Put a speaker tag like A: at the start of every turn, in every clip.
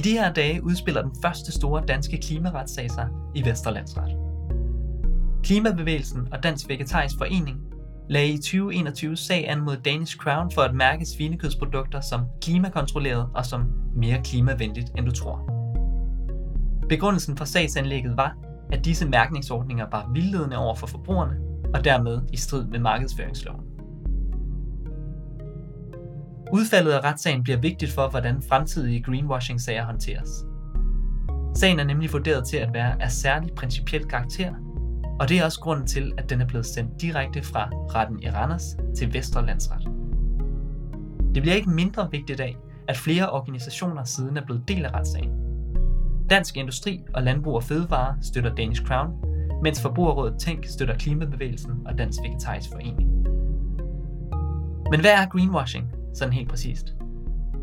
A: I de her dage udspiller den første store danske klimaretssag sig i Vesterlandsret. Klimabevægelsen og Dansk Vegetarisk Forening lagde i 2021 sag an mod Danish Crown for at mærke svinekødsprodukter som klimakontrolleret og som mere klimavenligt, end du tror. Begrundelsen for sagsanlægget var, at disse mærkningsordninger var vildledende over for forbrugerne og dermed i strid med markedsføringsloven. Udfaldet af retssagen bliver vigtigt for, hvordan fremtidige greenwashing-sager håndteres. Sagen er nemlig vurderet til at være af særlig principiel karakter, og det er også grunden til, at den er blevet sendt direkte fra retten i Randers til Vestre Landsret. Det bliver ikke mindre vigtigt af, at flere organisationer siden er blevet del af retssagen. Dansk Industri og Landbrug og Fødevare støtter Danish Crown, mens Forbrugerrådet Tænk støtter Klimabevægelsen og Dansk Vegetarisk Forening. Men hvad er greenwashing, sådan helt præcist?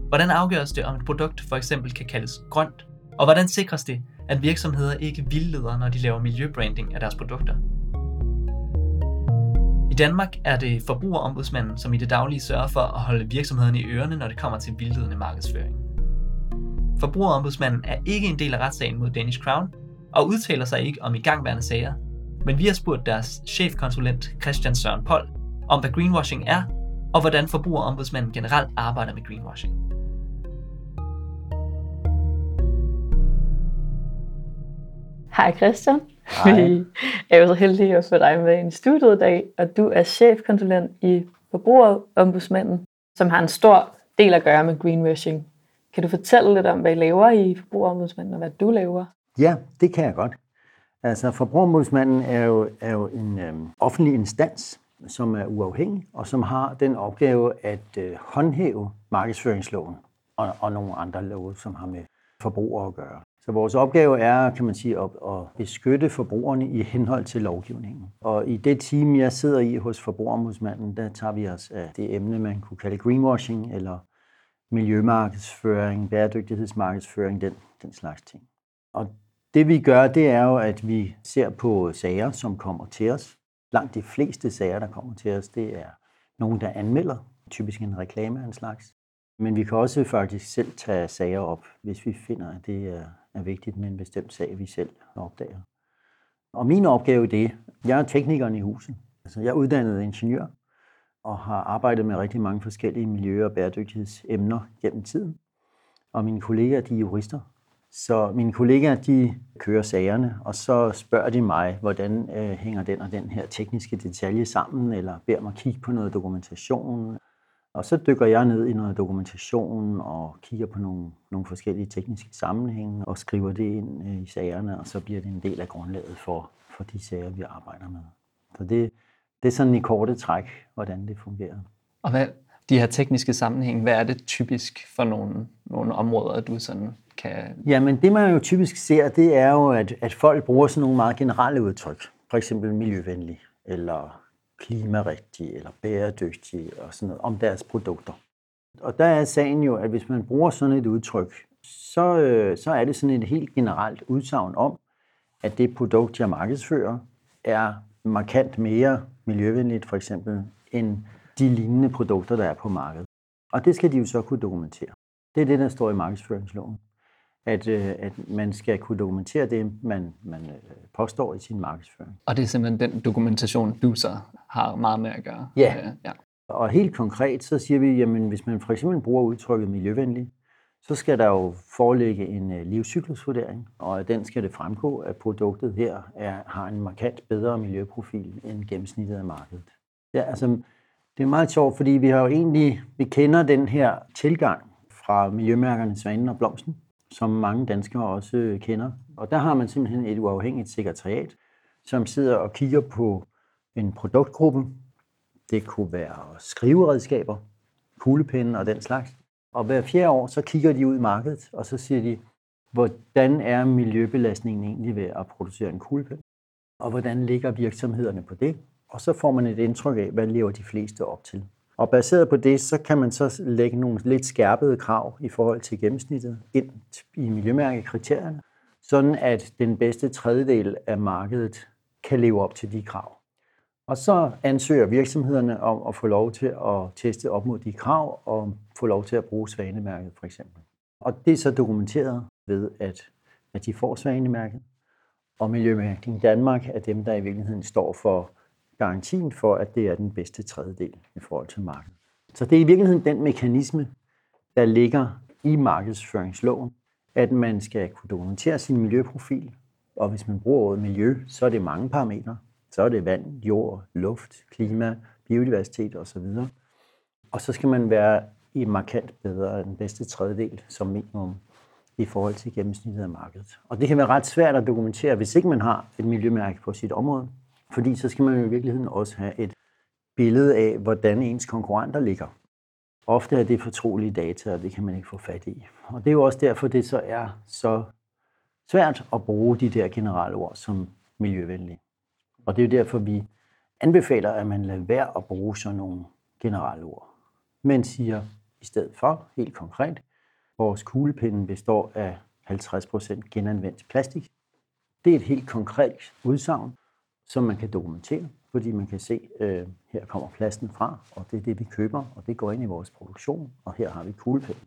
A: Hvordan afgøres det, om et produkt for eksempel kan kaldes grønt? Og hvordan sikres det, at virksomheder ikke vildleder, når de laver miljøbranding af deres produkter? I Danmark er det forbrugerombudsmanden, som i det daglige sørger for at holde virksomhederne i ørerne, når det kommer til vildledende markedsføring. Forbrugerombudsmanden er ikke en del af retssagen mod Danish Crown, og udtaler sig ikke om igangværende sager, men vi har spurgt deres chefkonsulent Christian Søren Pold om, hvad greenwashing er, og hvordan forbrugerombudsmanden generelt arbejder med greenwashing.
B: Hej Christian.
C: Hej.
B: Vi er jo så heldige at få dig med i studiet i dag, og du er chefkonsulent i Forbrugerombudsmanden, som har en stor del at gøre med greenwashing. Kan du fortælle lidt om, hvad I laver i Forbrugerombudsmanden, og hvad du laver?
C: Ja, det kan jeg godt. Altså, Forbrugerombudsmanden er jo, er jo en øhm, offentlig instans, som er uafhængig, og som har den opgave at øh, håndhæve markedsføringsloven og, og nogle andre love, som har med forbrugere at gøre. Så vores opgave er, kan man sige, at, at beskytte forbrugerne i henhold til lovgivningen. Og i det team, jeg sidder i hos Forbrugerombudsmanden, der tager vi os af det emne, man kunne kalde greenwashing, eller miljømarkedsføring, bæredygtighedsmarkedsføring, den, den slags ting. Og det vi gør, det er jo, at vi ser på sager, som kommer til os. Langt de fleste sager, der kommer til os, det er nogen, der anmelder, typisk en reklame af en slags. Men vi kan også faktisk selv tage sager op, hvis vi finder, at det er, vigtigt med en bestemt sag, vi selv opdager. Og min opgave i det, jeg er teknikeren i huset. Altså, jeg er uddannet ingeniør og har arbejdet med rigtig mange forskellige miljø- og bæredygtighedsemner gennem tiden. Og mine kolleger, de er jurister. Så mine kollegaer, de kører sagerne, og så spørger de mig, hvordan øh, hænger den og den her tekniske detalje sammen, eller beder mig kigge på noget dokumentation. Og så dykker jeg ned i noget dokumentation og kigger på nogle, nogle forskellige tekniske sammenhænge og skriver det ind øh, i sagerne, og så bliver det en del af grundlaget for, for de sager, vi arbejder med. Så det, det er sådan i korte træk, hvordan det fungerer.
A: Og hvad, de her tekniske sammenhæng, hvad er det typisk for nogle, nogle områder, du sådan kan...
C: Jamen det man jo typisk ser, det er jo, at, at folk bruger sådan nogle meget generelle udtryk. For eksempel miljøvenlig, eller klimarigtig, eller bæredygtig, og sådan noget, om deres produkter. Og der er sagen jo, at hvis man bruger sådan et udtryk, så, øh, så er det sådan et helt generelt udsagn om, at det produkt, jeg markedsfører, er markant mere miljøvenligt, for eksempel, end de lignende produkter, der er på markedet. Og det skal de jo så kunne dokumentere. Det er det, der står i markedsføringsloven. At, øh, at man skal kunne dokumentere det, man, man øh, påstår i sin markedsføring.
A: Og det er simpelthen den dokumentation, du så har meget med at gøre?
C: Ja.
A: Øh, ja.
C: Og helt konkret, så siger vi, jamen hvis man for eksempel bruger udtrykket miljøvenlig, så skal der jo foreligge en øh, livscyklusvurdering, og af den skal det fremgå, at produktet her er, har en markant bedre miljøprofil end gennemsnittet af markedet. Ja, altså, det er meget sjovt, fordi vi har jo egentlig, vi kender den her tilgang fra miljømærkerne Svanen og Blomsten, som mange danskere også kender. Og der har man simpelthen et uafhængigt sekretariat, som sidder og kigger på en produktgruppe. Det kunne være skriveredskaber, kuglepinde og den slags. Og hver fjerde år, så kigger de ud i markedet, og så siger de, hvordan er miljøbelastningen egentlig ved at producere en kuglepen? Og hvordan ligger virksomhederne på det? Og så får man et indtryk af, hvad lever de fleste op til. Og baseret på det, så kan man så lægge nogle lidt skærpede krav i forhold til gennemsnittet ind i miljømærkekriterierne, sådan at den bedste tredjedel af markedet kan leve op til de krav. Og så ansøger virksomhederne om at få lov til at teste op mod de krav og få lov til at bruge svanemærket for eksempel. Og det er så dokumenteret ved, at, at de får svanemærket. Og Miljømærkning Danmark er dem, der i virkeligheden står for garantien for, at det er den bedste tredjedel i forhold til markedet. Så det er i virkeligheden den mekanisme, der ligger i markedsføringsloven, at man skal kunne dokumentere sin miljøprofil. Og hvis man bruger ordet miljø, så er det mange parametre. Så er det vand, jord, luft, klima, biodiversitet osv. Og så skal man være i markant bedre end den bedste tredjedel som minimum i forhold til gennemsnittet af markedet. Og det kan være ret svært at dokumentere, hvis ikke man har et miljømærke på sit område. Fordi så skal man jo i virkeligheden også have et billede af, hvordan ens konkurrenter ligger. Ofte er det fortrolige data, og det kan man ikke få fat i. Og det er jo også derfor, det så er så svært at bruge de der generelle ord som miljøvenlig. Og det er jo derfor, vi anbefaler, at man lader være at bruge sådan nogle generelle ord. Men siger i stedet for, helt konkret, vores kuglepinde består af 50% genanvendt plastik. Det er et helt konkret udsagn, som man kan dokumentere, fordi man kan se, øh, her kommer plasten fra, og det er det, vi køber, og det går ind i vores produktion, og her har vi kuglepinden.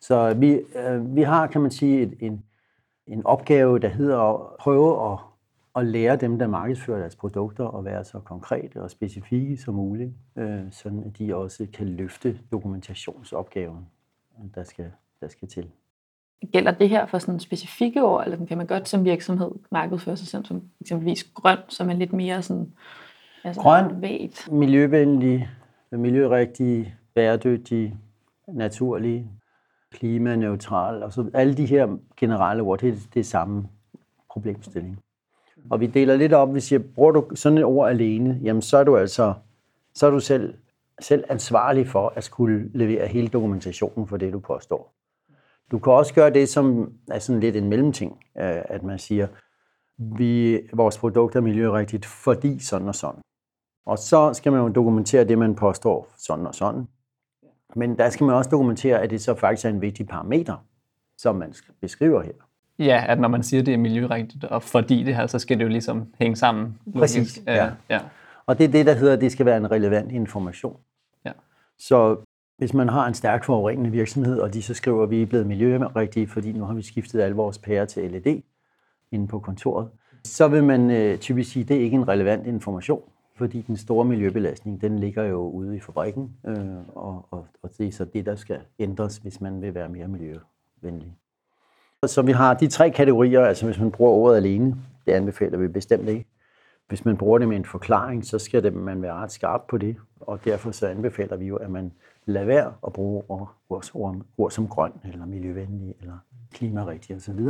C: Så vi, øh, vi har, kan man sige, et, en, en opgave, der hedder at prøve at, at lære dem, der markedsfører deres produkter, at være så konkrete og specifikke som muligt, øh, sådan at de også kan løfte dokumentationsopgaven, der skal, der skal til.
B: Gælder det her for sådan specifikke ord, eller kan man godt som virksomhed markedsføre sig selv som eksempelvis grøn, som er lidt mere sådan
C: altså grøn, vægt? miljøvenlig, miljørigtig, bæredygtig, naturlig, klimaneutral, og så alle de her generelle ord, det er det samme problemstilling. Og vi deler lidt op, hvis jeg bruger du sådan et ord alene, jamen så er du altså så er du selv, selv ansvarlig for at skulle levere hele dokumentationen for det, du påstår. Du kan også gøre det, som er sådan lidt en mellemting, øh, at man siger, vi, vores produkt er miljørigtigt, fordi sådan og sådan. Og så skal man jo dokumentere det, man påstår sådan og sådan. Men der skal man også dokumentere, at det så faktisk er en vigtig parameter, som man beskriver her.
A: Ja, at når man siger, at det er miljørigtigt, og fordi det her, så skal det jo ligesom hænge sammen.
C: Præcis, ja. ja. Og det er det, der hedder, at det skal være en relevant information.
A: Ja.
C: Så hvis man har en stærk forurenende virksomhed, og de så skriver, at vi er blevet miljørigtige, fordi nu har vi skiftet alle vores pærer til LED inde på kontoret, så vil man øh, typisk sige, at det er ikke en relevant information, fordi den store miljøbelastning, den ligger jo ude i fabrikken, øh, og, og, og det er så det, der skal ændres, hvis man vil være mere miljøvenlig. Så vi har de tre kategorier, altså hvis man bruger ordet alene, det anbefaler vi bestemt ikke. Hvis man bruger det med en forklaring, så skal det, man være ret skarp på det, og derfor så anbefaler vi jo, at man lad være at bruge ord, ord, ord, som grøn, eller miljøvenlig, eller klimarigtig osv.,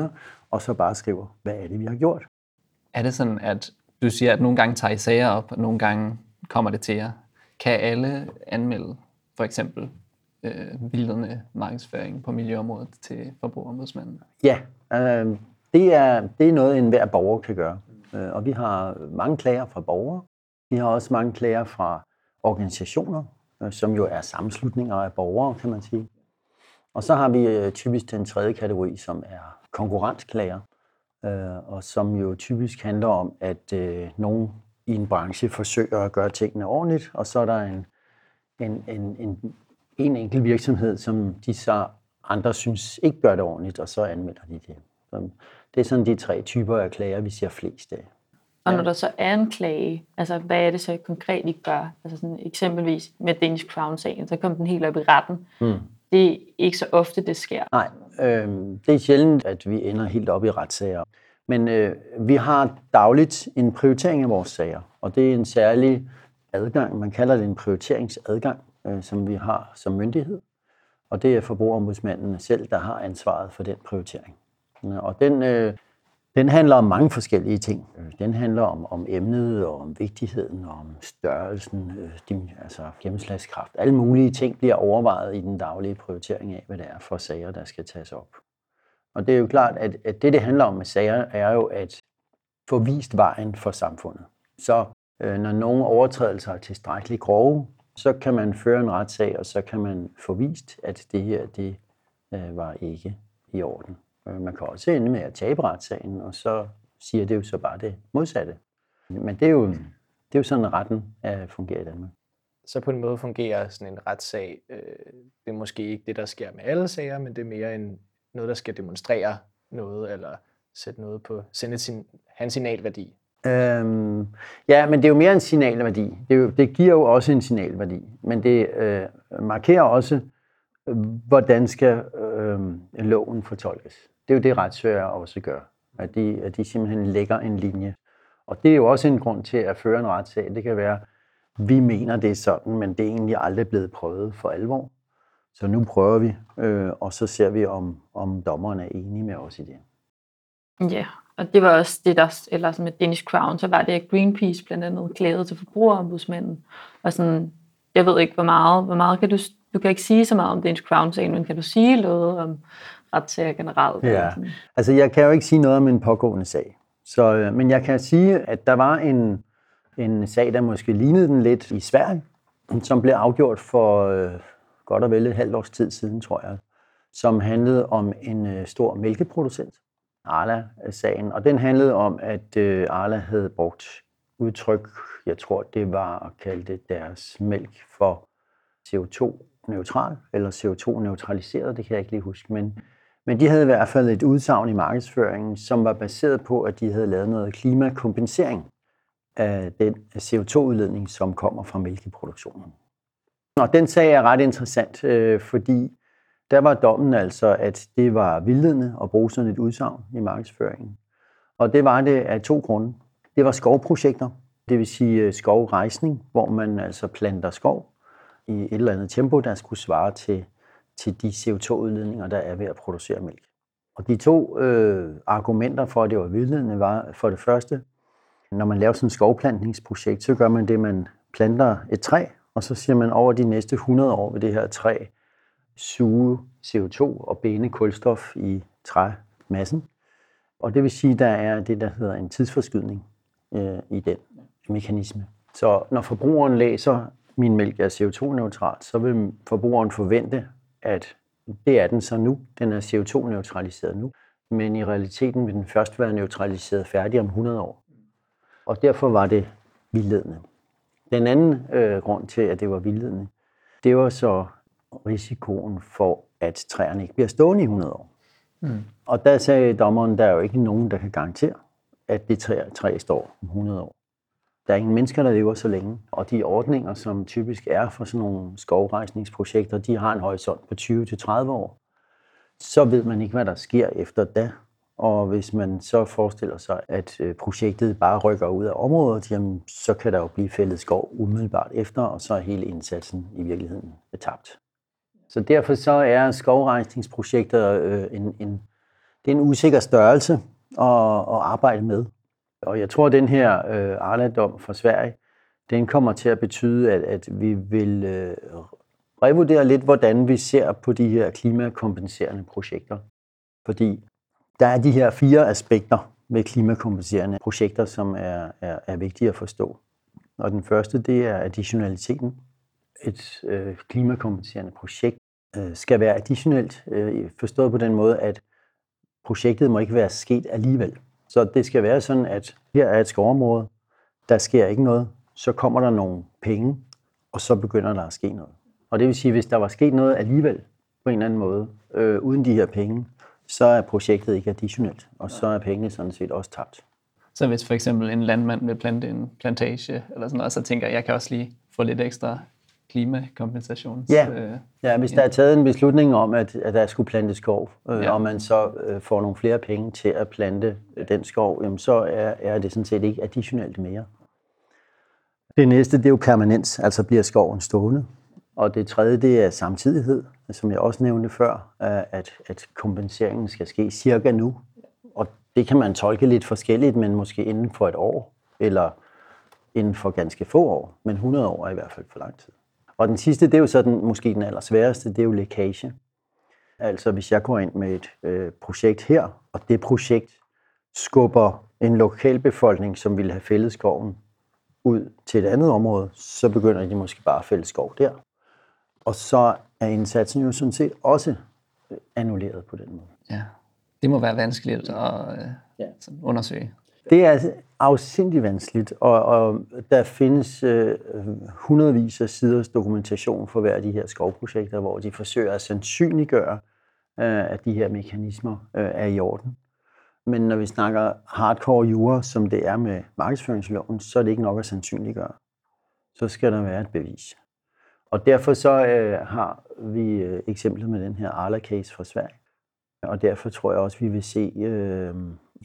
C: og så bare skriver, hvad er det, vi har gjort.
A: Er det sådan, at du siger, at nogle gange tager I sager op, og nogle gange kommer det til jer? Kan alle anmelde for eksempel øh, vildende markedsføring på miljøområdet til forbrugerombudsmanden?
C: Ja, øh, det, er, det er noget, en hver borger kan gøre. Øh, og vi har mange klager fra borgere. Vi har også mange klager fra organisationer, Øh, som jo er sammenslutninger af borgere, kan man sige. Og så har vi øh, typisk den tredje kategori, som er konkurrenceklager, øh, og som jo typisk handler om, at nogen i en branche forsøger at gøre tingene ordentligt, og så er der en, en, en, en, en enkelt virksomhed, som de så andre synes ikke gør det ordentligt, og så anmelder de det. Så det er sådan de tre typer af klager, vi ser flest af.
B: Og når der så er en klage, altså hvad er det så konkret, I gør? Altså sådan, eksempelvis med Danish Crown-sagen, så kom den helt op i retten. Mm. Det er ikke så ofte, det sker.
C: Nej, øh, det er sjældent, at vi ender helt op i retssager. Men øh, vi har dagligt en prioritering af vores sager, og det er en særlig adgang, man kalder det en prioriteringsadgang, øh, som vi har som myndighed. Og det er forbrugerombudsmanden selv, der har ansvaret for den prioritering. Og den øh, den handler om mange forskellige ting. Øh, den handler om, om emnet og om vigtigheden og om størrelsen, øh, altså gennemslagskraft. Alle mulige ting bliver overvejet i den daglige prioritering af, hvad det er for sager, der skal tages op. Og det er jo klart, at, at det, det handler om med sager, er jo at få vist vejen for samfundet. Så øh, når nogle overtrædelser er tilstrækkeligt grove, så kan man føre en retssag, og så kan man få vist, at det her, det øh, var ikke i orden. Øh, man kan også ende med at tabe retssagen, og så siger det jo så bare det modsatte. Men det er jo, det er jo sådan, retten er, fungerer i Danmark.
D: Så på en måde fungerer sådan en retssag, øh, det er måske ikke det, der sker med alle sager, men det er mere en, noget, der skal demonstrere noget, eller sætte noget på, sende sin, hans signalværdi?
C: Øhm, ja, men det er jo mere en signalværdi. Det, er jo, det giver jo også en signalværdi, men det øh, markerer også, øh, hvordan skal øh, loven fortolkes. Det er jo det, retsfører også gør, at de, at de simpelthen lægger en linje. Og det er jo også en grund til at føre en retssag. Det kan være, vi mener, det er sådan, men det er egentlig aldrig blevet prøvet for alvor. Så nu prøver vi, øh, og så ser vi, om, om dommeren er enige med os i det.
B: Ja, og det var også det, der, eller sådan med Danish Crown, så var det, at Greenpeace blandt andet klagede til forbrugerombudsmanden. Og sådan, jeg ved ikke, hvor meget, hvor meget kan du, du kan ikke sige så meget om Danish Crown-sagen, men kan du sige noget om retssager generelt?
C: Ja, altså jeg kan jo ikke sige noget om en pågående sag. Så, øh, men jeg kan sige, at der var en, en sag, der måske lignede den lidt i Sverige, som blev afgjort for øh, godt og vel et halvt års tid siden, tror jeg, som handlede om en øh, stor mælkeproducent, Arla-sagen. Og den handlede om, at øh, Arla havde brugt udtryk, jeg tror det var at kalde det deres mælk for CO2-neutral, eller CO2-neutraliseret, det kan jeg ikke lige huske, men, men de havde i hvert fald et udsagn i markedsføringen, som var baseret på, at de havde lavet noget klimakompensering af den CO2-udledning, som kommer fra mælkeproduktionen. Og den sag er ret interessant, øh, fordi der var dommen altså, at det var vildledende at bruge sådan et udsagn i markedsføringen. Og det var det af to grunde. Det var skovprojekter, det vil sige øh, skovrejsning, hvor man altså planter skov i et eller andet tempo, der skulle svare til, til de CO2-udledninger, der er ved at producere mælk. Og de to øh, argumenter for, at det var vildledende, var for det første, når man laver sådan et skovplantningsprojekt, så gør man det, man planter et træ, og så siger man over de næste 100 år vil det her træ suge CO2 og binde kulstof i træmassen. Og det vil sige, at der er det, der hedder en tidsforskydning øh, i den mekanisme. Så når forbrugeren læser, min mælk er CO2-neutral, så vil forbrugeren forvente, at det er den så nu. Den er CO2-neutraliseret nu. Men i realiteten vil den først være neutraliseret færdig om 100 år. Og derfor var det vildledende. Den anden øh, grund til, at det var vildledende, det var så risikoen for, at træerne ikke bliver stående i 100 år. Mm. Og der sagde dommeren, der er jo ikke nogen, der kan garantere, at det træ, træ står om 100 år. Der er ingen mennesker, der lever så længe. Og de ordninger, som typisk er for sådan nogle skovrejsningsprojekter, de har en horisont på 20-30 år. Så ved man ikke, hvad der sker efter da. Og hvis man så forestiller sig, at øh, projektet bare rykker ud af området, jamen, så kan der jo blive fældet skov umiddelbart efter, og så er hele indsatsen i virkeligheden tabt. Så derfor så er skovrejsningsprojekter øh, en, en, det er en usikker størrelse at, at arbejde med. Og jeg tror, at den her øh, Arla-dom fra Sverige, den kommer til at betyde, at, at vi vil øh, revurdere lidt, hvordan vi ser på de her klimakompenserende projekter. Fordi der er de her fire aspekter med klimakompenserende projekter, som er, er, er vigtige at forstå. Og den første, det er additionaliteten. Et øh, klimakompenserende projekt øh, skal være additionelt, øh, forstået på den måde, at projektet må ikke være sket alligevel. Så det skal være sådan, at her er et skovområde, der sker ikke noget, så kommer der nogle penge, og så begynder der at ske noget. Og det vil sige, at hvis der var sket noget alligevel på en eller anden måde, øh, uden de her penge, så er projektet ikke additionelt, og så er pengene sådan set også tabt.
A: Så hvis for eksempel en landmand vil plante en plantage, eller sådan noget, så tænker jeg, jeg kan også lige få lidt ekstra klimakompensations...
C: Ja, øh, ja hvis der er taget en beslutning om, at, at der skulle plante skov, øh, ja. og man så øh, får nogle flere penge til at plante øh, den skov, jamen så er, er det sådan set ikke additionelt mere. Det næste, det er jo permanens, altså bliver skoven stående. Og det tredje, det er samtidighed, som jeg også nævnte før, at, at kompenseringen skal ske cirka nu. Og det kan man tolke lidt forskelligt, men måske inden for et år, eller inden for ganske få år. Men 100 år er i hvert fald for lang tid. Og den sidste, det er jo så den, måske den allersværeste, det er jo lækage. Altså hvis jeg går ind med et øh, projekt her, og det projekt skubber en lokalbefolkning, som ville have fældet skoven, ud til et andet område, så begynder de måske bare at fælde skov der. Og så er indsatsen jo sådan set også øh, annulleret på den måde.
A: Ja, det må være vanskeligt at øh, ja. undersøge.
C: Det er afsindig vanskeligt, og, og der findes øh, hundredvis af siders dokumentation for hver af de her skovprojekter, hvor de forsøger at sandsynliggøre, øh, at de her mekanismer øh, er i orden. Men når vi snakker hardcore jura, som det er med markedsføringsloven, så er det ikke nok at sandsynliggøre. Så skal der være et bevis. Og derfor så øh, har vi øh, eksemplet med den her Arla-case fra Sverige. Og derfor tror jeg også, vi vil se øh,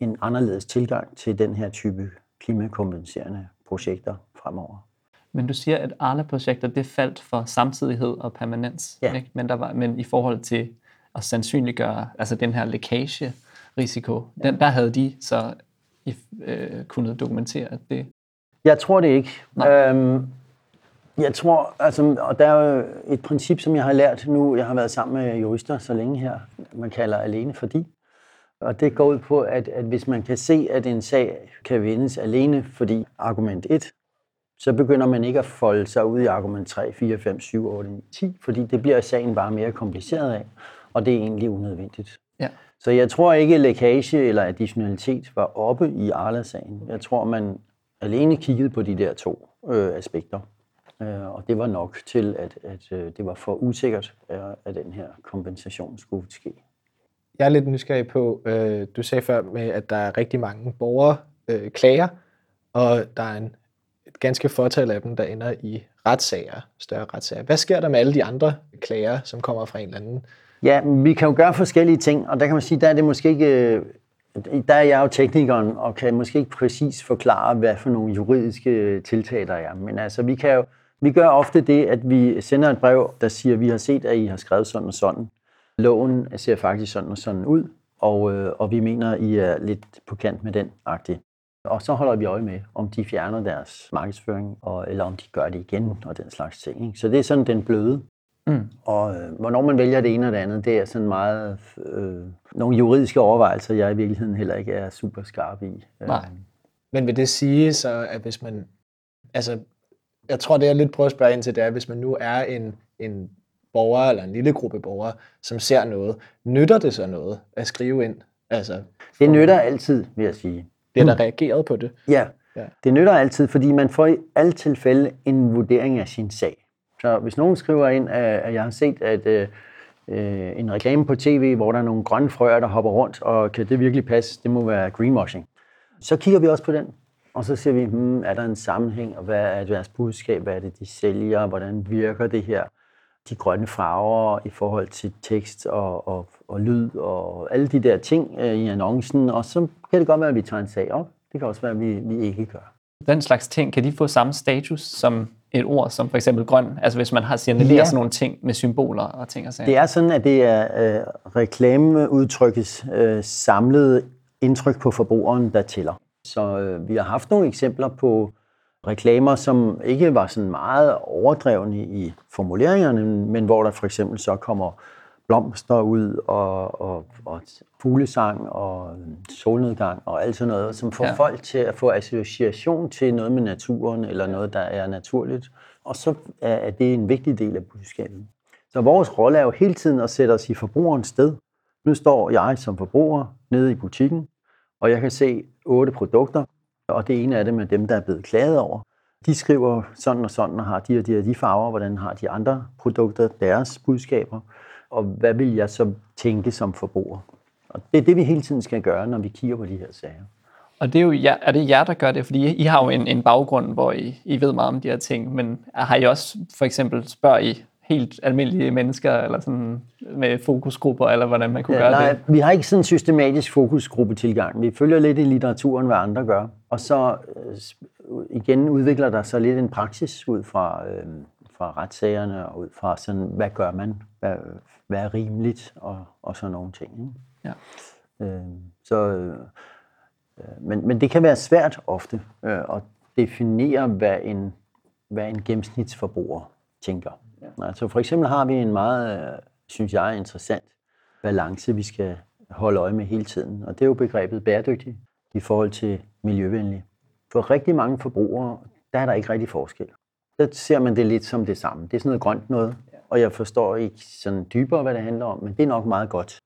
C: en anderledes tilgang til den her type klimakompenserende projekter fremover.
A: Men du siger, at Arla-projekter det faldt for samtidighed og permanens.
C: Ja.
A: Ikke? Men, der var, men i forhold til at sandsynliggøre altså den her lækage-risiko, den, der havde de så øh, kunnet dokumentere, at det...
C: Jeg tror det ikke.
A: Nej.
C: Øhm, jeg tror, altså, og der er jo et princip, som jeg har lært nu, jeg har været sammen med jurister så længe her, man kalder alene fordi. Og det går ud på, at, at hvis man kan se, at en sag kan vindes alene fordi argument 1, så begynder man ikke at folde sig ud i argument 3, 4, 5, 7, 8, 9, 10, fordi det bliver sagen bare mere kompliceret af, og det er egentlig unødvendigt.
A: Ja.
C: Så jeg tror ikke, at lækage eller additionalitet var oppe i Arla-sagen. Jeg tror, man alene kiggede på de der to øh, aspekter. Øh, og det var nok til, at, at øh, det var for usikkert, øh, at den her kompensation skulle ske.
D: Jeg er lidt nysgerrig på, øh, du sagde før med, at der er rigtig mange borgere øh, klager, og der er en, et ganske fortal af dem, der ender i retssager, større retssager. Hvad sker der med alle de andre klager, som kommer fra en eller anden?
C: Ja, vi kan jo gøre forskellige ting, og der kan man sige, der er det måske ikke... Øh, der er jeg jo teknikeren, og kan måske ikke præcis forklare, hvad for nogle juridiske tiltag der er. Men altså, vi kan jo, vi gør ofte det, at vi sender et brev, der siger, at vi har set, at I har skrevet sådan og sådan. Loven ser faktisk sådan og sådan ud, og, øh, og vi mener, I er lidt på kant med den agtige. Og så holder vi øje med, om de fjerner deres markedsføring, og, eller om de gør det igen, og den slags ting. Ikke? Så det er sådan den bløde.
A: Mm.
C: Og øh, hvornår man vælger det ene og det andet, det er sådan meget øh, nogle juridiske overvejelser, jeg i virkeligheden heller ikke er super skarp i.
A: Nej.
C: Øh,
D: Men vil det sige så, at hvis man, altså, jeg tror, det jeg lidt prøver at spørge ind til, det er, hvis man nu er en, en borger eller en lille gruppe borgere, som ser noget, nytter det så noget at skrive ind? Altså,
C: Det nytter altid, vil jeg sige.
D: bliver der reageret på det?
C: Ja,
D: Ja.
C: det nytter altid, fordi man får i alle tilfælde en vurdering af sin sag. Så hvis nogen skriver ind, at at jeg har set, at øh, øh, en reklame på tv, hvor der er nogle grønne frøer, der hopper rundt, og kan det virkelig passe? Det må være greenwashing. Så kigger vi også på den, og så ser vi, hmm, er der en sammenhæng, og hvad er deres budskab, hvad er det, de sælger, hvordan virker det her? De grønne farver i forhold til tekst og, og, og lyd og alle de der ting øh, i annoncen, og så kan det godt være, at vi tager en sag op. Det kan også være, at vi, vi ikke gør.
A: Den slags ting, kan de få samme status som et ord, som for eksempel grøn? Altså hvis man har signaleret
C: Ja.
A: sådan nogle ting med symboler og ting og sager.
C: Det er sådan, at det er øh, reklameudtrykkets øh, samlede indtryk på forbrugeren, der tæller. Så øh, vi har haft nogle eksempler på reklamer, som ikke var sådan meget overdrevne i formuleringerne, men hvor der for eksempel så kommer blomster ud og, og, og fuglesang og solnedgang og alt sådan noget, som får
A: Ja.
C: folk til at få association til noget med naturen eller noget, der er naturligt. Og så er er det en vigtig del af budskabet. Så vores rolle er jo hele tiden at sætte os i forbrugerens sted. Nu står jeg som forbruger nede i butikken, og jeg kan se otte produkter, og det ene af dem er dem, der er blevet klaget over. De skriver sådan og sådan, og har de og de og de farver, hvordan har de andre produkter deres budskaber, og hvad vil jeg så tænke som forbruger? Og det er det, vi hele tiden skal gøre, når vi kigger på de her sager.
A: Og det er jo jer, er det jer, der gør det? Fordi I har jo en, en baggrund, hvor I, I ved meget om de her ting, men har I også for eksempel spørger I helt almindelige mennesker, eller sådan med fokusgrupper, eller hvordan man kunne
C: Ja,
A: gøre
C: nej,
A: det?
C: vi har ikke sådan en systematisk fokusgruppetilgang. Vi følger lidt i litteraturen, hvad andre gør. Og så øh, igen udvikler der sig lidt en praksis ud fra, øh, fra retssagerne og ud fra sådan, hvad gør man? Hvad, hvad er rimeligt? Og, og sådan nogle ting. Ikke?
A: Ja.
C: Øh, så, øh, men, men det kan være svært ofte øh, at definere, hvad en, hvad en gennemsnitsforbruger tænker. Ja. Altså for eksempel har vi en meget, øh, synes jeg, interessant balance, vi skal holde øje med hele tiden. Og det er jo begrebet bæredygtig i forhold til miljøvenlig. For rigtig mange forbrugere, der er der ikke rigtig forskel. Der ser man det lidt som det samme. Det er sådan noget grønt noget, og jeg forstår ikke sådan dybere, hvad det handler om, men det er nok meget godt.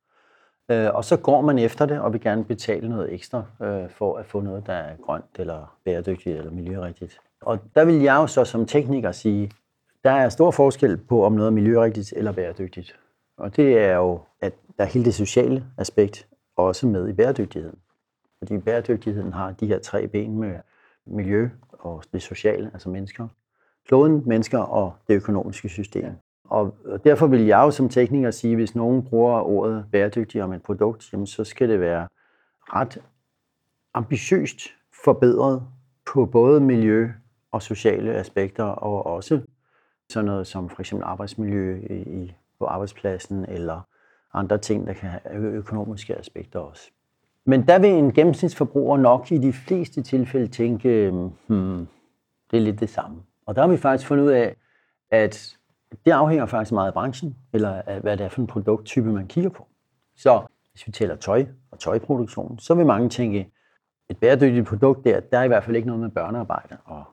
C: Øh, og så går man efter det og vil gerne betale noget ekstra øh, for at få noget, der er grønt eller bæredygtigt eller miljørigtigt. Og der vil jeg jo så som tekniker sige, der er stor forskel på, om noget er miljørigtigt eller bæredygtigt. Og det er jo, at der er hele det sociale aspekt også med i bæredygtigheden. Fordi bæredygtigheden har de her tre ben med miljø og det sociale, altså mennesker, kloden, mennesker og det økonomiske system. Og derfor vil jeg jo som tekniker sige, at hvis nogen bruger ordet bæredygtig om et produkt, jamen så skal det være ret ambitiøst forbedret på både miljø og sociale aspekter, og også sådan noget som for eksempel arbejdsmiljø i, på arbejdspladsen, eller andre ting, der kan have økonomiske aspekter også. Men der vil en gennemsnitsforbruger nok i de fleste tilfælde tænke, hmm, det er lidt det samme. Og der har vi faktisk fundet ud af, at det afhænger faktisk meget af branchen, eller af, hvad det er for en produkttype, man kigger på. Så hvis vi tæller tøj og tøjproduktion, så vil mange tænke, et bæredygtigt produkt der, der er i hvert fald ikke noget med børnearbejde, og,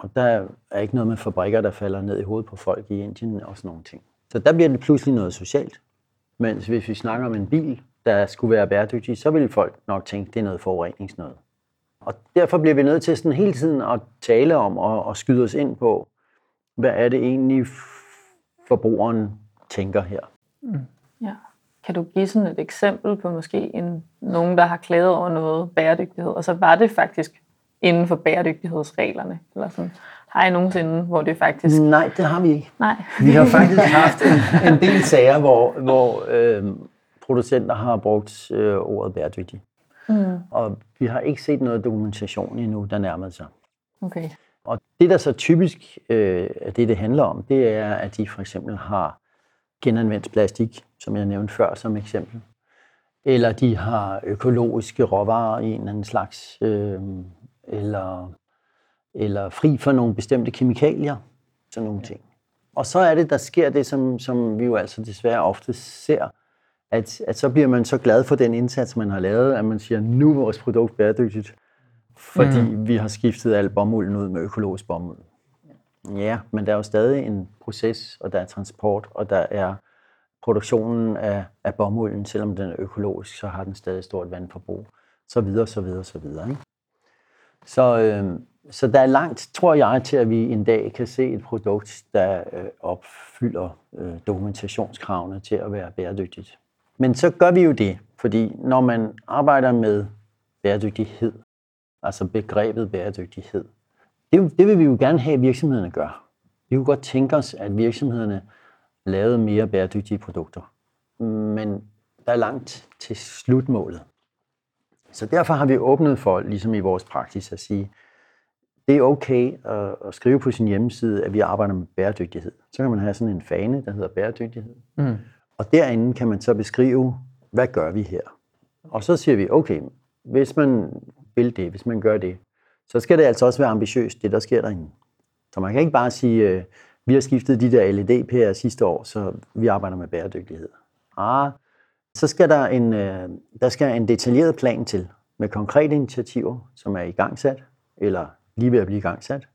C: og der er ikke noget med fabrikker, der falder ned i hovedet på folk i Indien og sådan nogle ting. Så der bliver det pludselig noget socialt. Mens hvis vi snakker om en bil, der skulle være bæredygtig, så vil folk nok tænke, det er noget forureningsnød. Og derfor bliver vi nødt til sådan hele tiden at tale om og, og skyde os ind på, hvad er det egentlig forbrugeren tænker her. Mm.
B: Ja. Kan du give sådan et eksempel på måske en, nogen, der har klaget over noget bæredygtighed, og så var det faktisk inden for bæredygtighedsreglerne? Eller sådan. Har I nogensinde, hvor det faktisk...
C: Nej, det har vi ikke.
B: Nej.
C: vi har faktisk haft en, en del sager, hvor, hvor øh, producenter har brugt øh, ordet bæredygtig. Mm. Og vi har ikke set noget dokumentation endnu, der nærmede sig.
B: Okay.
C: Og det, der så typisk øh, det, det handler om, det er, at de for eksempel har genanvendt plastik, som jeg nævnte før som eksempel. Eller de har økologiske råvarer i en eller anden slags, øh, eller, eller fri for nogle bestemte kemikalier, sådan nogle ting. Og så er det, der sker det, som, som vi jo altså desværre ofte ser, at, at så bliver man så glad for den indsats, man har lavet, at man siger, nu er vores produkt bæredygtigt, fordi mm. vi har skiftet al bomulden ud med økologisk bomuld. Ja, men der er jo stadig en proces, og der er transport, og der er produktionen af, af bomulden, selvom den er økologisk, så har den stadig stort vandforbrug, så videre, så videre, så videre. Ikke? Så, øh, så der er langt, tror jeg, til at vi en dag kan se et produkt, der øh, opfylder øh, dokumentationskravene til at være bæredygtigt. Men så gør vi jo det, fordi når man arbejder med bæredygtighed, altså begrebet bæredygtighed, det, det vil vi jo gerne have, at virksomhederne gør. Vi kunne godt tænke os, at virksomhederne lavede mere bæredygtige produkter. Men der er langt til slutmålet. Så derfor har vi åbnet for, ligesom i vores praksis, at sige, det er okay at, at skrive på sin hjemmeside, at vi arbejder med bæredygtighed. Så kan man have sådan en fane, der hedder bæredygtighed. Mm. Og derinde kan man så beskrive, hvad gør vi her? Og så siger vi, okay, hvis man vil det, hvis man gør det, så skal det altså også være ambitiøst, det der sker derinde. Så man kan ikke bare sige, øh, vi har skiftet de der LED-pærer sidste år, så vi arbejder med bæredygtighed. Ah, så skal der en, øh, der skal en detaljeret plan til med konkrete initiativer, som er i gang sat, eller lige ved at blive i gang sat.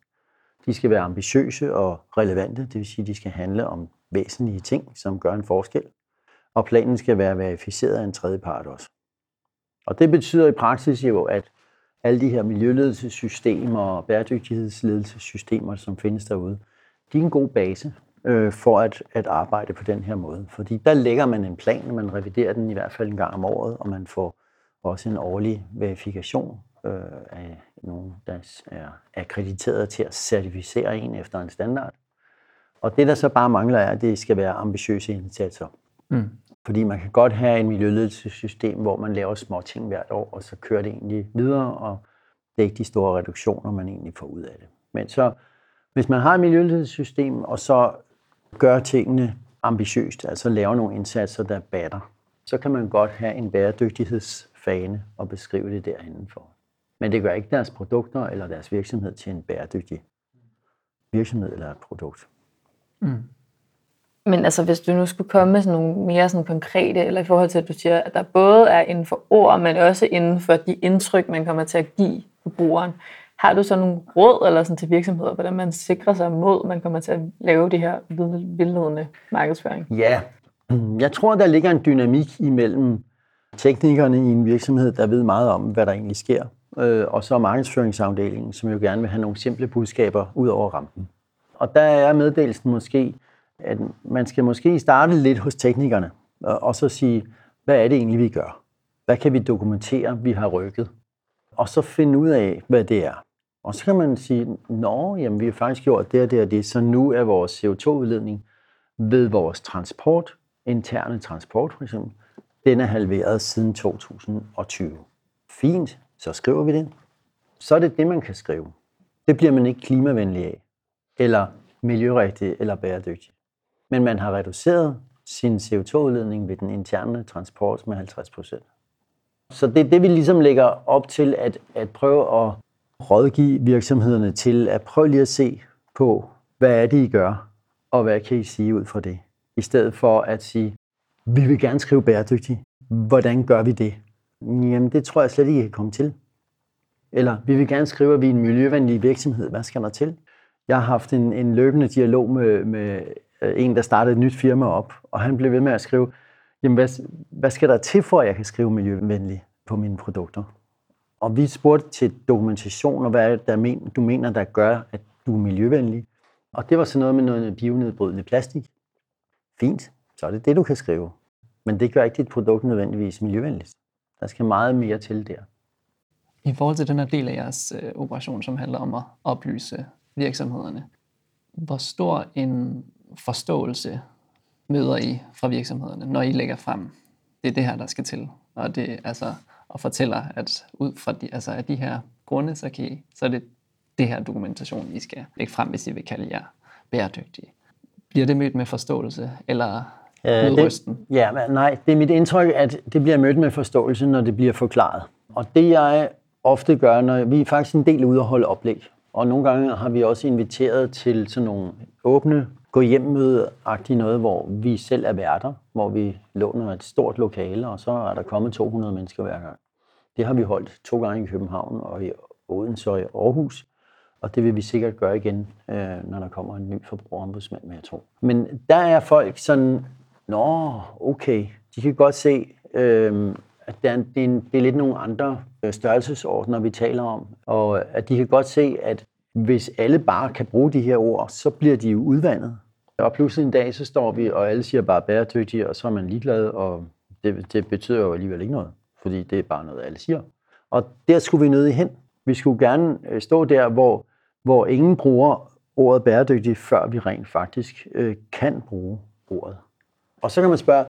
C: De skal være ambitiøse og relevante, det vil sige, at de skal handle om væsentlige ting, som gør en forskel. Og planen skal være verificeret af en tredje part også. Og det betyder i praksis jo, at alle de her miljøledelsessystemer og bæredygtighedsledelsessystemer, som findes derude, de er en god base øh, for at, at arbejde på den her måde. Fordi der lægger man en plan, man reviderer den i hvert fald en gang om året, og man får også en årlig verifikation øh, af nogen, der er akkrediteret til at certificere en efter en standard. Og det, der så bare mangler, er, at det skal være ambitiøse indsatser. Mm. Fordi man kan godt have en miljøledelsessystem, hvor man laver små ting hvert år, og så kører det egentlig videre, og det er ikke de store reduktioner, man egentlig får ud af det. Men så, hvis man har et miljøledelsessystem, og så gør tingene ambitiøst, altså laver nogle indsatser, der batter, så kan man godt have en bæredygtighedsfane og beskrive det derindenfor. Men det gør ikke deres produkter eller deres virksomhed til en bæredygtig virksomhed eller et produkt. Mm.
B: Men altså, hvis du nu skulle komme med sådan nogle mere sådan konkrete, eller i forhold til, at du siger, at der både er inden for ord, men også inden for de indtryk, man kommer til at give brugeren. Har du så nogle råd eller sådan til virksomheder, hvordan man sikrer sig mod, at man kommer til at lave det her vildledende markedsføring?
C: Ja, jeg tror, der ligger en dynamik imellem teknikerne i en virksomhed, der ved meget om, hvad der egentlig sker, øh, og så markedsføringsafdelingen, som jo gerne vil have nogle simple budskaber ud over rampen. Og der er meddelelsen måske, at man skal måske starte lidt hos teknikerne, og, og så sige, hvad er det egentlig, vi gør? Hvad kan vi dokumentere, vi har rykket? Og så finde ud af, hvad det er. Og så kan man sige, nå, jamen, vi har faktisk gjort det og det og det, så nu er vores CO2-udledning ved vores transport, interne transport for eksempel, den er halveret siden 2020. Fint, så skriver vi det. Så er det det, man kan skrive. Det bliver man ikke klimavenlig af, eller miljørigtig eller bæredygtig. Men man har reduceret sin CO2-udledning ved den interne transport med 50 procent. Så det er det, vi ligesom lægger op til, at, at prøve at rådgive virksomhederne til at prøve lige at se på, hvad er det, I gør, og hvad kan I sige ud fra det? I stedet for at sige, vi vil gerne skrive bæredygtigt. Hvordan gør vi det? Jamen, det tror jeg slet ikke, I kan komme til. Eller, vi vil gerne skrive, at vi er en miljøvenlig virksomhed. Hvad skal der til? Jeg har haft en, en løbende dialog med, med Øh, en, der startede et nyt firma op, og han blev ved med at skrive, jamen, hvad, hvad skal der til for, at jeg kan skrive miljøvenligt på mine produkter? Og vi spurgte til dokumentation, og hvad er det, der men, du mener, der gør, at du er miljøvenlig? Og det var sådan noget med noget bionedbrydende plastik. Fint, så er det det, du kan skrive. Men det gør ikke dit produkt nødvendigvis miljøvenligt. Der skal meget mere til der.
A: I forhold til den her del af jeres øh, operation, som handler om at oplyse virksomhederne, hvor stor en forståelse møder I fra virksomhederne, når I lægger frem, det er det her, der skal til, og det altså og fortæller, at ud fra de, altså af de her grunde, så, kan I, så er det det her dokumentation, I skal lægge frem, hvis I vil kalde jer bæredygtige. Bliver det mødt med forståelse, eller
C: Øh,
A: udrysten?
C: det, ja, men nej, det er mit indtryk, at det bliver mødt med forståelse, når det bliver forklaret. Og det jeg ofte gør, når vi er faktisk en del ude at holde oplæg, og nogle gange har vi også inviteret til sådan nogle åbne gå hjem møde noget, hvor vi selv er værter, hvor vi låner et stort lokale, og så er der kommet 200 mennesker hver gang. Det har vi holdt to gange i København og i Odense og i Aarhus, og det vil vi sikkert gøre igen, øh, når der kommer en ny forbrugerombudsmand, med, jeg tror. Men der er folk sådan, nå, okay, de kan godt se, øh, at det er, det, er en, det er lidt nogle andre øh, størrelsesordner, vi taler om, og at de kan godt se, at hvis alle bare kan bruge de her ord, så bliver de jo udvandet. Og pludselig en dag, så står vi, og alle siger bare bæredygtige, og så er man ligeglad, og det, det betyder jo alligevel ikke noget, fordi det er bare noget, alle siger. Og der skulle vi nødig hen. Vi skulle gerne øh, stå der, hvor, hvor ingen bruger ordet bæredygtig, før vi rent faktisk øh, kan bruge ordet. Og så kan man spørge,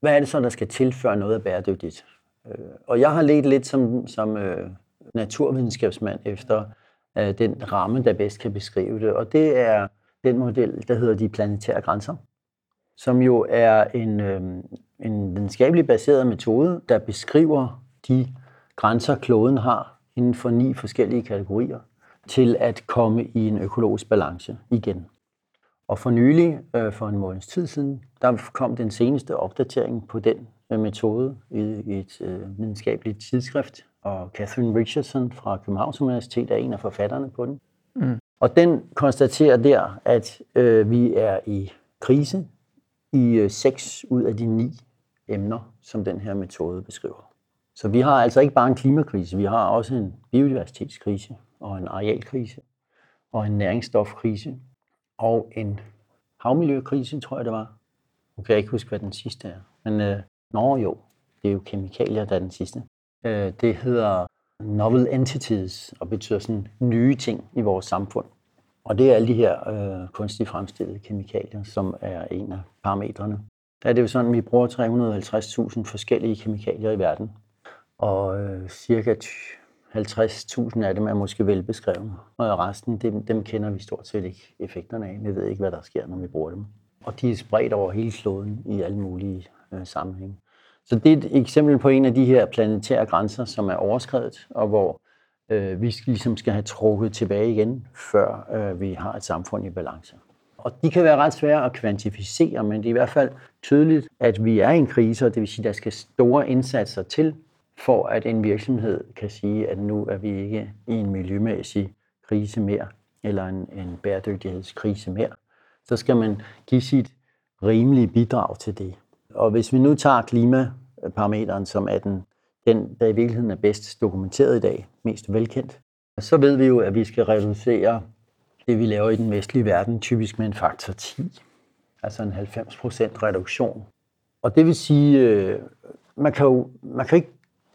C: hvad er det så, der skal tilføre noget af bæredygtigt? Øh, og jeg har let lidt som, som øh, naturvidenskabsmand efter øh, den ramme, der bedst kan beskrive det. Og det er den model, der hedder de planetære grænser, som jo er en, øh, en videnskabeligt baseret metode, der beskriver de grænser, kloden har inden for ni forskellige kategorier, til at komme i en økologisk balance igen. Og for nylig, øh, for en måneds tid siden, der kom den seneste opdatering på den øh, metode i, i et øh, videnskabeligt tidsskrift, og Catherine Richardson fra Københavns Universitet er en af forfatterne på den. Mm. Og den konstaterer der, at øh, vi er i krise i øh, seks ud af de ni emner, som den her metode beskriver. Så vi har altså ikke bare en klimakrise, vi har også en biodiversitetskrise, og en arealkrise, og en næringsstofkrise, og en havmiljøkrise, tror jeg det var. Nu kan jeg ikke huske, hvad den sidste er. Men øh, nå jo, det er jo kemikalier, der er den sidste. Øh, det hedder novel entities, og betyder sådan nye ting i vores samfund. Og det er alle de her øh, kunstigt fremstillede kemikalier, som er en af parametrene. Der er det jo sådan, at vi bruger 350.000 forskellige kemikalier i verden, og øh, cirka 50.000 af dem er måske velbeskrevne, og resten, dem, dem kender vi stort set ikke effekterne af. Vi ved ikke, hvad der sker, når vi bruger dem. Og de er spredt over hele kloden i alle mulige øh, sammenhænge. Så det er et eksempel på en af de her planetære grænser, som er overskrevet, og hvor øh, vi ligesom skal have trukket tilbage igen, før øh, vi har et samfund i balance. Og de kan være ret svære at kvantificere, men det er i hvert fald tydeligt, at vi er i en krise, og det vil sige, at der skal store indsatser til, for at en virksomhed kan sige, at nu er vi ikke i en miljømæssig krise mere, eller en, en bæredygtighedskrise mere. Så skal man give sit rimelige bidrag til det. Og hvis vi nu tager klimaparameteren, som er den, den, der i virkeligheden er bedst dokumenteret i dag, mest velkendt, så ved vi jo, at vi skal reducere det, vi laver i den vestlige verden, typisk med en faktor 10. altså en 90% reduktion. Og det vil sige, øh, man kan jo man kan ikke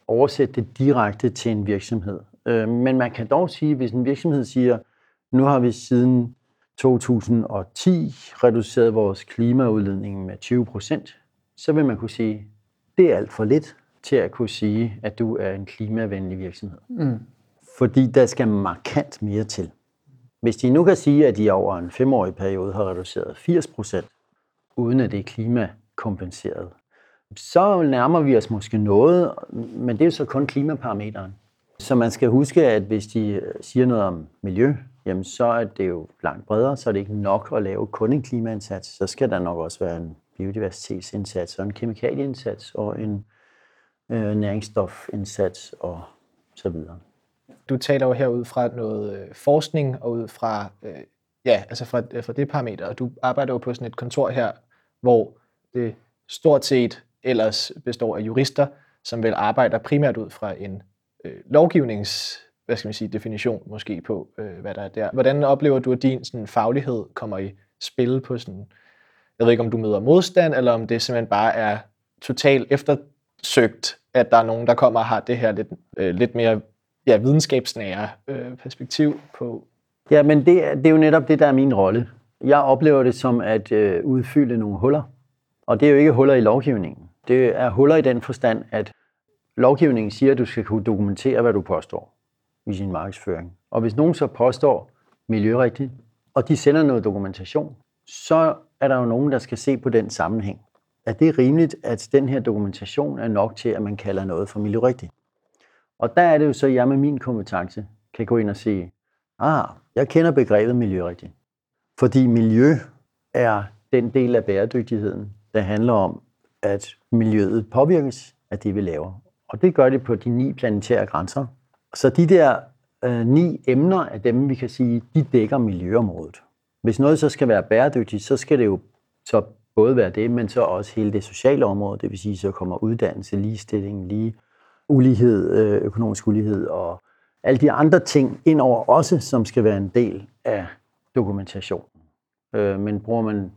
C: oversætte det direkte til en virksomhed. Øh, men man kan dog sige, hvis en virksomhed siger, nu har vi siden 2010 reduceret vores klimaudledning med 20 procent, så vil man kunne sige, det er alt for lidt til at kunne sige, at du er en klimavenlig virksomhed. Mm. Fordi der skal markant mere til. Hvis de nu kan sige, at de over en femårig periode har reduceret 80 procent, uden at det er klimakompenseret, så nærmer vi os måske noget, men det er jo så kun klimaparameteren. Så man skal huske, at hvis de siger noget om miljø, jamen så er det jo langt bredere, så er det ikke nok at lave kun en klimaindsats. Så skal der nok også være en biodiversitetsindsats og en kemikalieindsats og en øh, næringsstofindsats og så videre.
D: Du taler jo her ud fra noget øh, forskning og ud fra, øh, ja, altså fra, øh, fra det parameter, og du arbejder jo på sådan et kontor her, hvor det stort set ellers består af jurister, som vel arbejder primært ud fra en øh, lovgivnings hvad skal man sige, definition måske på, øh, hvad der er der. Hvordan oplever du, at din sådan, faglighed kommer i spil på sådan, jeg ved ikke, om du møder modstand, eller om det simpelthen bare er totalt eftersøgt, at der er nogen, der kommer og har det her lidt, øh, lidt mere ja, videnskabsnære øh, perspektiv på.
C: Ja, men det, det er jo netop det, der er min rolle. Jeg oplever det som at øh, udfylde nogle huller. Og det er jo ikke huller i lovgivningen. Det er huller i den forstand, at lovgivningen siger, at du skal kunne dokumentere, hvad du påstår i sin markedsføring. Og hvis nogen så påstår miljørigtigt, og de sender noget dokumentation, så er der jo nogen, der skal se på den sammenhæng. Er det rimeligt, at den her dokumentation er nok til, at man kalder noget for miljørigtigt? Og der er det jo så, at jeg med min kompetence kan gå ind og sige, ah, jeg kender begrebet miljørigtigt. Fordi miljø er den del af bæredygtigheden, der handler om, at miljøet påvirkes af det, vi laver. Og det gør det på de ni planetære grænser, så de der øh, ni emner er dem, vi kan sige, de dækker miljøområdet. Hvis noget så skal være bæredygtigt, så skal det jo så både være det, men så også hele det sociale område, det vil sige, så kommer uddannelse, ligestilling, lige ulighed, øh, økonomisk ulighed og alle de andre ting ind over også, som skal være en del af dokumentationen. Øh, men bruger man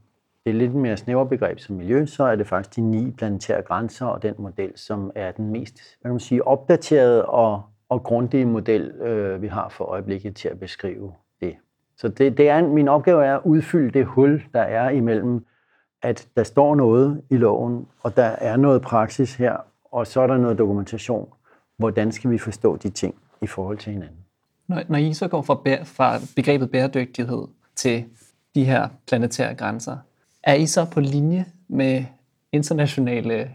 C: det lidt mere snævre begreb som miljø, så er det faktisk de ni planetære grænser og den model, som er den mest hvad kan man sige, opdaterede og og grundige model, øh, vi har for øjeblikket til at beskrive. Så det, det er, min opgave er at udfylde det hul, der er imellem, at der står noget i loven, og der er noget praksis her, og så er der noget dokumentation. Hvordan skal vi forstå de ting i forhold til hinanden?
A: Når, når I så går fra, bæ- fra begrebet bæredygtighed til de her planetære grænser, er I så på linje med internationale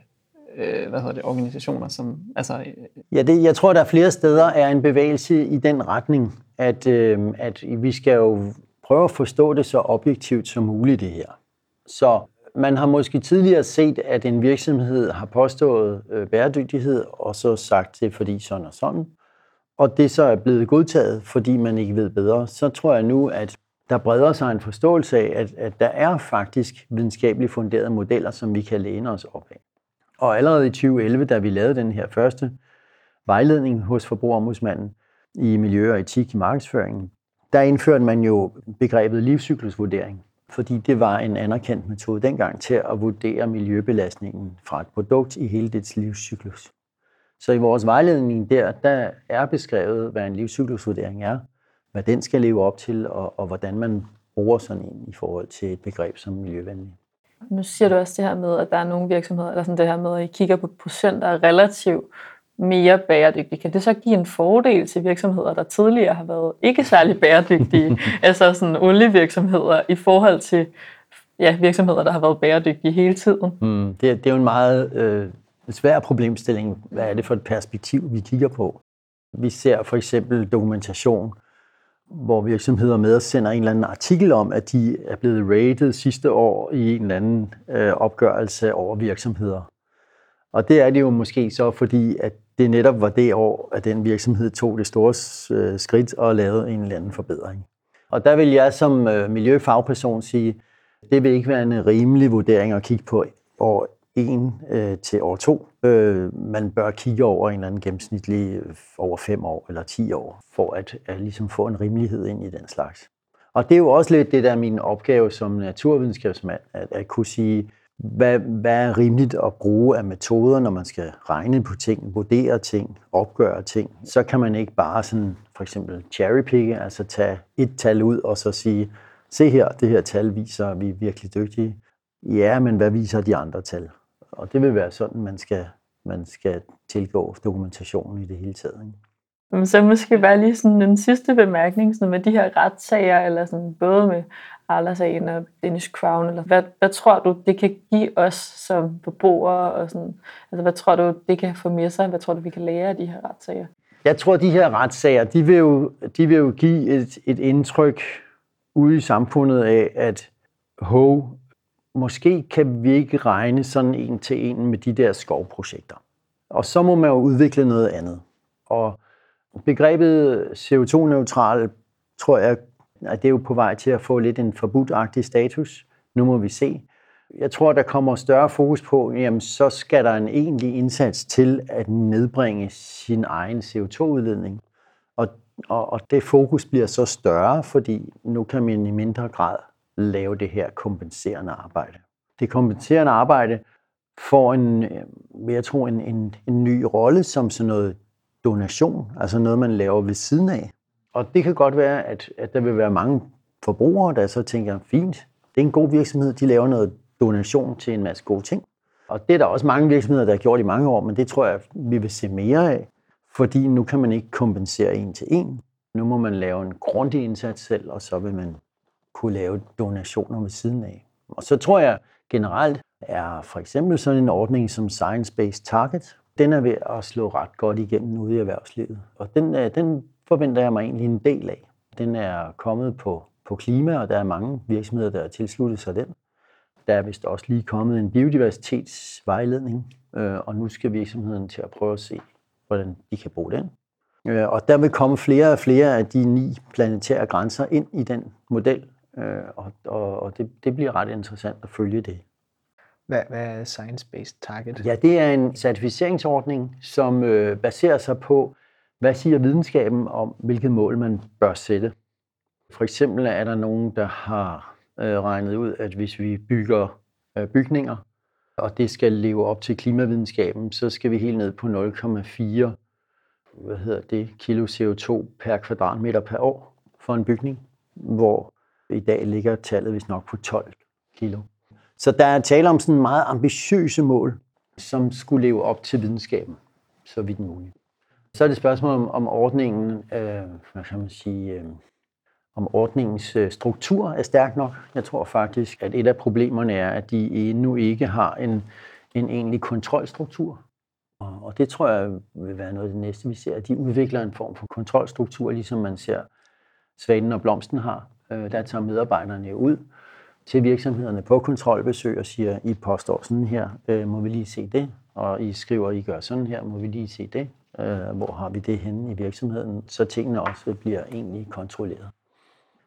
A: øh, hvad hedder det, organisationer, som... Altså, øh,
C: ja, det, jeg tror, der er flere steder er en bevægelse i den retning, at, øh, at vi skal jo prøve at forstå det så objektivt som muligt, det her. Så man har måske tidligere set, at en virksomhed har påstået øh, bæredygtighed, og så sagt det, fordi sådan og sådan, og det så er blevet godtaget, fordi man ikke ved bedre, så tror jeg nu, at der breder sig en forståelse af, at, at der er faktisk videnskabeligt funderede modeller, som vi kan læne os op af. Og allerede i 2011, da vi lavede den her første vejledning hos Forbrugerombudsmanden i miljø og etik i markedsføringen, der indførte man jo begrebet livscyklusvurdering, fordi det var en anerkendt metode dengang til at vurdere miljøbelastningen fra et produkt i hele dets livscyklus. Så i vores vejledning der, der er beskrevet, hvad en livscyklusvurdering er, hvad den skal leve op til, og, og hvordan man bruger sådan en i forhold til et begreb som miljøvenlig.
B: Nu siger du også det her med, at der er nogle virksomheder, eller sådan det her med, at I kigger på procenter er relativt mere bæredygtige. Kan det så give en fordel til virksomheder, der tidligere har været ikke særlig bæredygtige, altså sådan olievirksomheder, i forhold til ja, virksomheder, der har været bæredygtige hele tiden?
C: Mm, det, er, det er jo en meget øh, svær problemstilling. Hvad er det for et perspektiv, vi kigger på? Vi ser for eksempel dokumentation hvor virksomheder med sender en eller anden artikel om, at de er blevet rated sidste år i en eller anden øh, opgørelse over virksomheder. Og det er det jo måske så, fordi at det netop var det år, at den virksomhed tog det store øh, skridt og lavede en eller anden forbedring. Og der vil jeg som øh, miljøfagperson sige, det vil ikke være en rimelig vurdering at kigge på år en øh, til år 2. Øh, man bør kigge over en eller anden gennemsnitlig øh, over 5 år eller 10 år, for at, at ligesom få en rimelighed ind i den slags. Og det er jo også lidt det, der er min opgave som naturvidenskabsmand, at, at kunne sige, hvad, hvad er rimeligt at bruge af metoder, når man skal regne på ting, vurdere ting, opgøre ting. Så kan man ikke bare sådan, for eksempel cherrypicke, altså tage et tal ud og så sige, se her, det her tal viser, at vi er virkelig dygtige. Ja, men hvad viser de andre tal? Og det vil være sådan, man skal, man skal tilgå dokumentationen i det hele taget. Ikke?
B: Så måske bare lige sådan en sidste bemærkning sådan med de her retssager, eller sådan både med Arla-sagen og Danish Crown, eller hvad, hvad tror du, det kan give os som beboere, og sådan, altså hvad tror du, det kan få med sig, hvad tror du, vi kan lære af de her retssager?
C: Jeg tror, de her retssager, de vil jo, de vil jo give et, et indtryk ude i samfundet af, at ho, måske kan vi ikke regne sådan en til en med de der skovprojekter. Og så må man jo udvikle noget andet. Og begrebet CO2-neutral, tror jeg, at det er jo på vej til at få lidt en forbudagtig status. Nu må vi se. Jeg tror, der kommer større fokus på, jamen så skal der en egentlig indsats til at nedbringe sin egen CO2-udledning. Og, og, og det fokus bliver så større, fordi nu kan man i mindre grad lave det her kompenserende arbejde. Det kompenserende arbejde får en, øh, jeg tror, en, en, en ny rolle som sådan noget donation, altså noget, man laver ved siden af. Og det kan godt være, at, at der vil være mange forbrugere, der så tænker, fint, det er en god virksomhed, de laver noget donation til en masse gode ting. Og det er der også mange virksomheder, der har gjort i mange år, men det tror jeg, vi vil se mere af, fordi nu kan man ikke kompensere en til en. Nu må man lave en grundig indsats selv, og så vil man kunne lave donationer ved siden af. Og så tror jeg generelt, er for eksempel sådan en ordning som Science Based Target, den er ved at slå ret godt igennem ude i erhvervslivet. Og den, øh, den forventer jeg mig egentlig en del af. Den er kommet på, på klima, og der er mange virksomheder, der har tilsluttet sig den. Der er vist også lige kommet en biodiversitetsvejledning, øh, og nu skal virksomheden til at prøve at se, hvordan de kan bruge den. Øh, og der vil komme flere og flere af de ni planetære grænser ind i den model, og, og, og det, det bliver ret interessant at følge det.
D: Hvad, hvad er Science-Based Target?
C: Ja, det er en certificeringsordning, som øh, baserer sig på, hvad siger videnskaben om, hvilket mål man bør sætte. For eksempel er der nogen, der har øh, regnet ud, at hvis vi bygger øh, bygninger, og det skal leve op til klimavidenskaben, så skal vi helt ned på 0,4 hvad hedder det, kilo CO2 per kvadratmeter per år for en bygning, hvor i dag ligger tallet vist nok på 12 kilo. Så der er tale om sådan meget ambitiøse mål, som skulle leve op til videnskaben, så vidt muligt. Så er det spørgsmål om, om ordningen, øh, hvad kan man sige, øh, om ordningens øh, struktur er stærk nok. Jeg tror faktisk, at et af problemerne er, at de endnu ikke har en, en egentlig kontrolstruktur. Og, og det tror jeg vil være noget af det næste, vi ser. At de udvikler en form for kontrolstruktur, ligesom man ser Svanen og Blomsten har. Øh, der tager medarbejderne ud, til virksomhederne på kontrolbesøg og siger, I påstår sådan her, øh, må vi lige se det, og I skriver, I gør sådan her, må vi lige se det, øh, hvor har vi det henne i virksomheden, så tingene også bliver egentlig kontrolleret.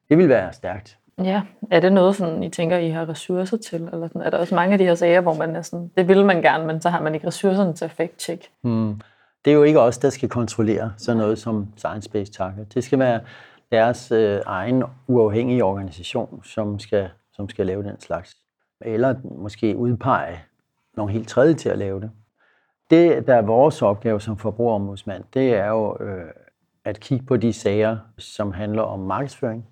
C: Det vil være stærkt.
B: Ja, er det noget, sådan, I tænker, I har ressourcer til? Eller sådan? Er der også mange af de her sager, hvor man næsten, det vil man gerne, men så har man ikke ressourcerne til at fact-check?
C: Hmm. Det er jo ikke os, der skal kontrollere sådan noget som Science-Based Target. Det skal være deres øh, egen uafhængige organisation, som skal som skal lave den slags. Eller måske udpege nogle helt tredje til at lave det. Det, der er vores opgave som forbrugerombudsmand, det er jo øh, at kigge på de sager, som handler om markedsføring,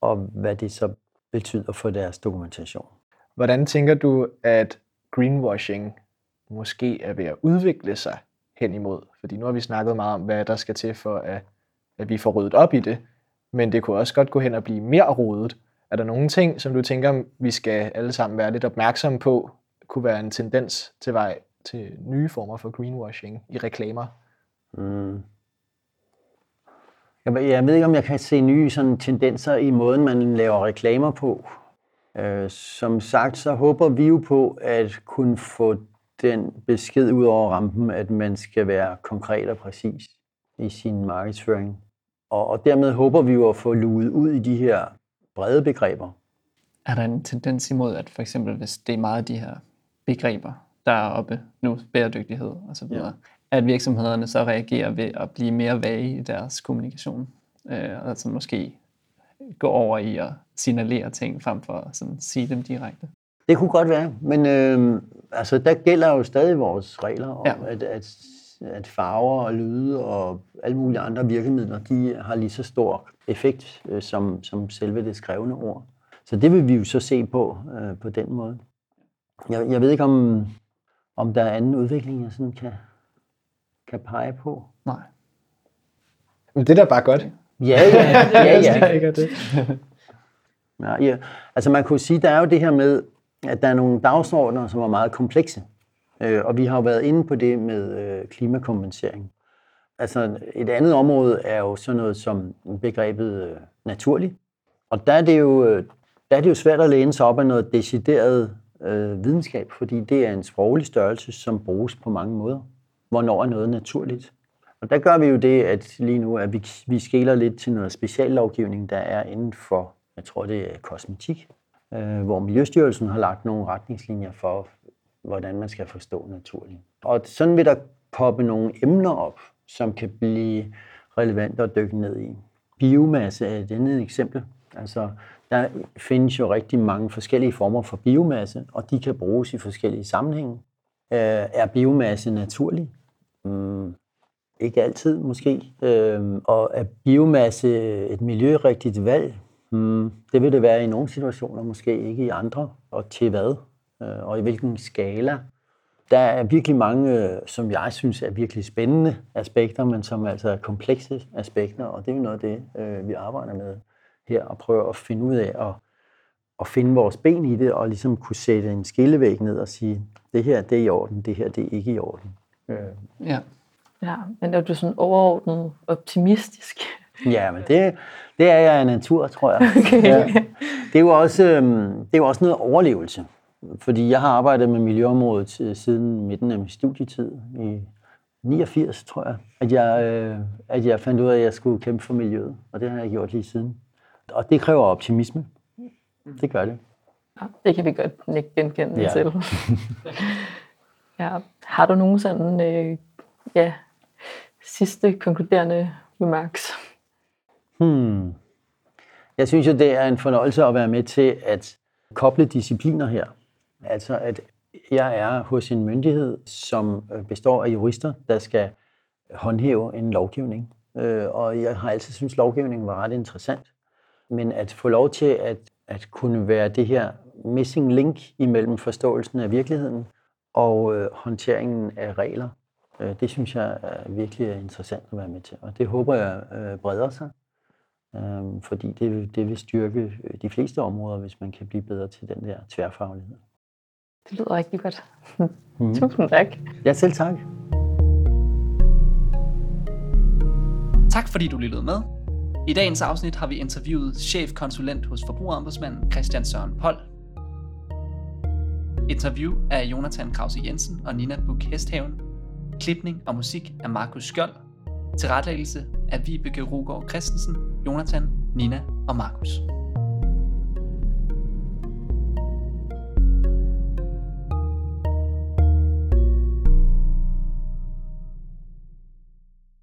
C: og hvad det så betyder for deres dokumentation.
D: Hvordan tænker du, at greenwashing måske er ved at udvikle sig hen imod? Fordi nu har vi snakket meget om, hvad der skal til for, at, at vi får ryddet op i det, men det kunne også godt gå hen og blive mere rodet. Er der nogle ting, som du tænker, vi skal alle sammen være lidt opmærksomme på, kunne være en tendens til vej til nye former for greenwashing i reklamer? Mm.
C: Jeg, jeg ved ikke, om jeg kan se nye sådan, tendenser i måden, man laver reklamer på. Øh, som sagt, så håber vi jo på at kunne få den besked ud over rampen, at man skal være konkret og præcis i sin markedsføring. Og, og dermed håber vi jo at få luet ud i de her brede begreber.
A: Er der en tendens imod, at for eksempel hvis det er meget af de her begreber, der er oppe nu, bæredygtighed videre, ja. at virksomhederne så reagerer ved at blive mere vage i deres kommunikation? Øh, altså måske gå over i at signalere ting, frem for at sådan sige dem direkte.
C: Det kunne godt være, men øh, altså, der gælder jo stadig vores regler om,
A: ja.
C: at, at, at farver og lyde og alle mulige andre virkemidler, de har lige så stor effekt øh, som, som selve det skrevne ord. Så det vil vi jo så se på øh, på den måde. Jeg, jeg ved ikke, om, om der er anden udvikling, jeg sådan kan, kan pege på.
A: Nej.
D: Men det er da bare godt.
C: Ja, ja, ja, ja.
D: Ikke det.
C: Ja, ja. Altså man kunne sige, der er jo det her med, at der er nogle dagsordner, som er meget komplekse. Øh, og vi har jo været inde på det med øh, klimakompensering. Altså et andet område er jo sådan noget som begrebet øh, naturlig. Og der er, det jo, øh, der er det jo svært at læne sig op af noget decideret øh, videnskab, fordi det er en sproglig størrelse, som bruges på mange måder. Hvornår er noget naturligt? Og der gør vi jo det, at lige nu at vi, vi skæler lidt til noget speciallovgivning, der er inden for, jeg tror det er kosmetik, øh, hvor Miljøstyrelsen har lagt nogle retningslinjer for, hvordan man skal forstå naturligt. Og sådan vil der poppe nogle emner op, som kan blive relevante at dykke ned i. Biomasse er et andet eksempel. Altså, der findes jo rigtig mange forskellige former for biomasse, og de kan bruges i forskellige sammenhænge. Øh, er biomasse naturlig? Mm, ikke altid måske. Øh, og er biomasse et miljørigtigt valg? Mm, det vil det være i nogle situationer, måske ikke i andre. Og til hvad? Øh, og i hvilken skala? Der er virkelig mange, øh, som jeg synes er virkelig spændende aspekter, men som altså er komplekse aspekter, og det er jo noget af det, øh, vi arbejder med her, og prøver at finde ud af at, at finde vores ben i det, og ligesom kunne sætte en skillevæg ned og sige, det her det er i orden, det her det er ikke i orden. Øh,
A: Ja.
B: Ja, men er du sådan overordnet optimistisk?
C: Ja, men det, det er jeg af natur, tror jeg. Okay. Ja. Det, er jo også, øhm, det er jo også noget overlevelse. Fordi jeg har arbejdet med miljøområdet siden midten af min studietid, i 89, tror jeg, at jeg, øh, at jeg fandt ud af, at jeg skulle kæmpe for miljøet. Og det har jeg gjort lige siden. Og det kræver optimisme. Det gør det.
B: Ja, det kan vi godt ikke genkende
C: ja.
B: til. ja. Har du nogen sådan, øh, ja, sidste konkluderende remarks?
C: Hmm. Jeg synes jo, det er en fornøjelse at være med til at koble discipliner her. Altså, at jeg er hos en myndighed, som øh, består af jurister, der skal håndhæve en lovgivning. Øh, Og jeg har altid syntes, at lovgivningen var ret interessant. Men at få lov til at, at kunne være det her missing link imellem forståelsen af virkeligheden og øh, håndteringen af regler, øh, det synes jeg er virkelig interessant at være med til. Og det håber jeg øh, breder sig. øh, fordi det, vil- det vil styrke øh, de fleste områder, hvis man kan blive bedre til den der tværfaglighed.
B: Det lyder rigtig godt.
C: Mhm.
B: Tusind tak.
C: Ja, selv tak.
A: Tak fordi du lyttede med. I dagens afsnit har vi interviewet chefkonsulent hos Forbrugerombudsmanden Christian Søren Pold. Interview af Jonathan Krause Jensen og Nina Buk Hesthaven. Klipning og musik af Markus Skjold. Tilrettelæggelse af Vibeke Rugård Christensen, Jonathan, Nina og Markus.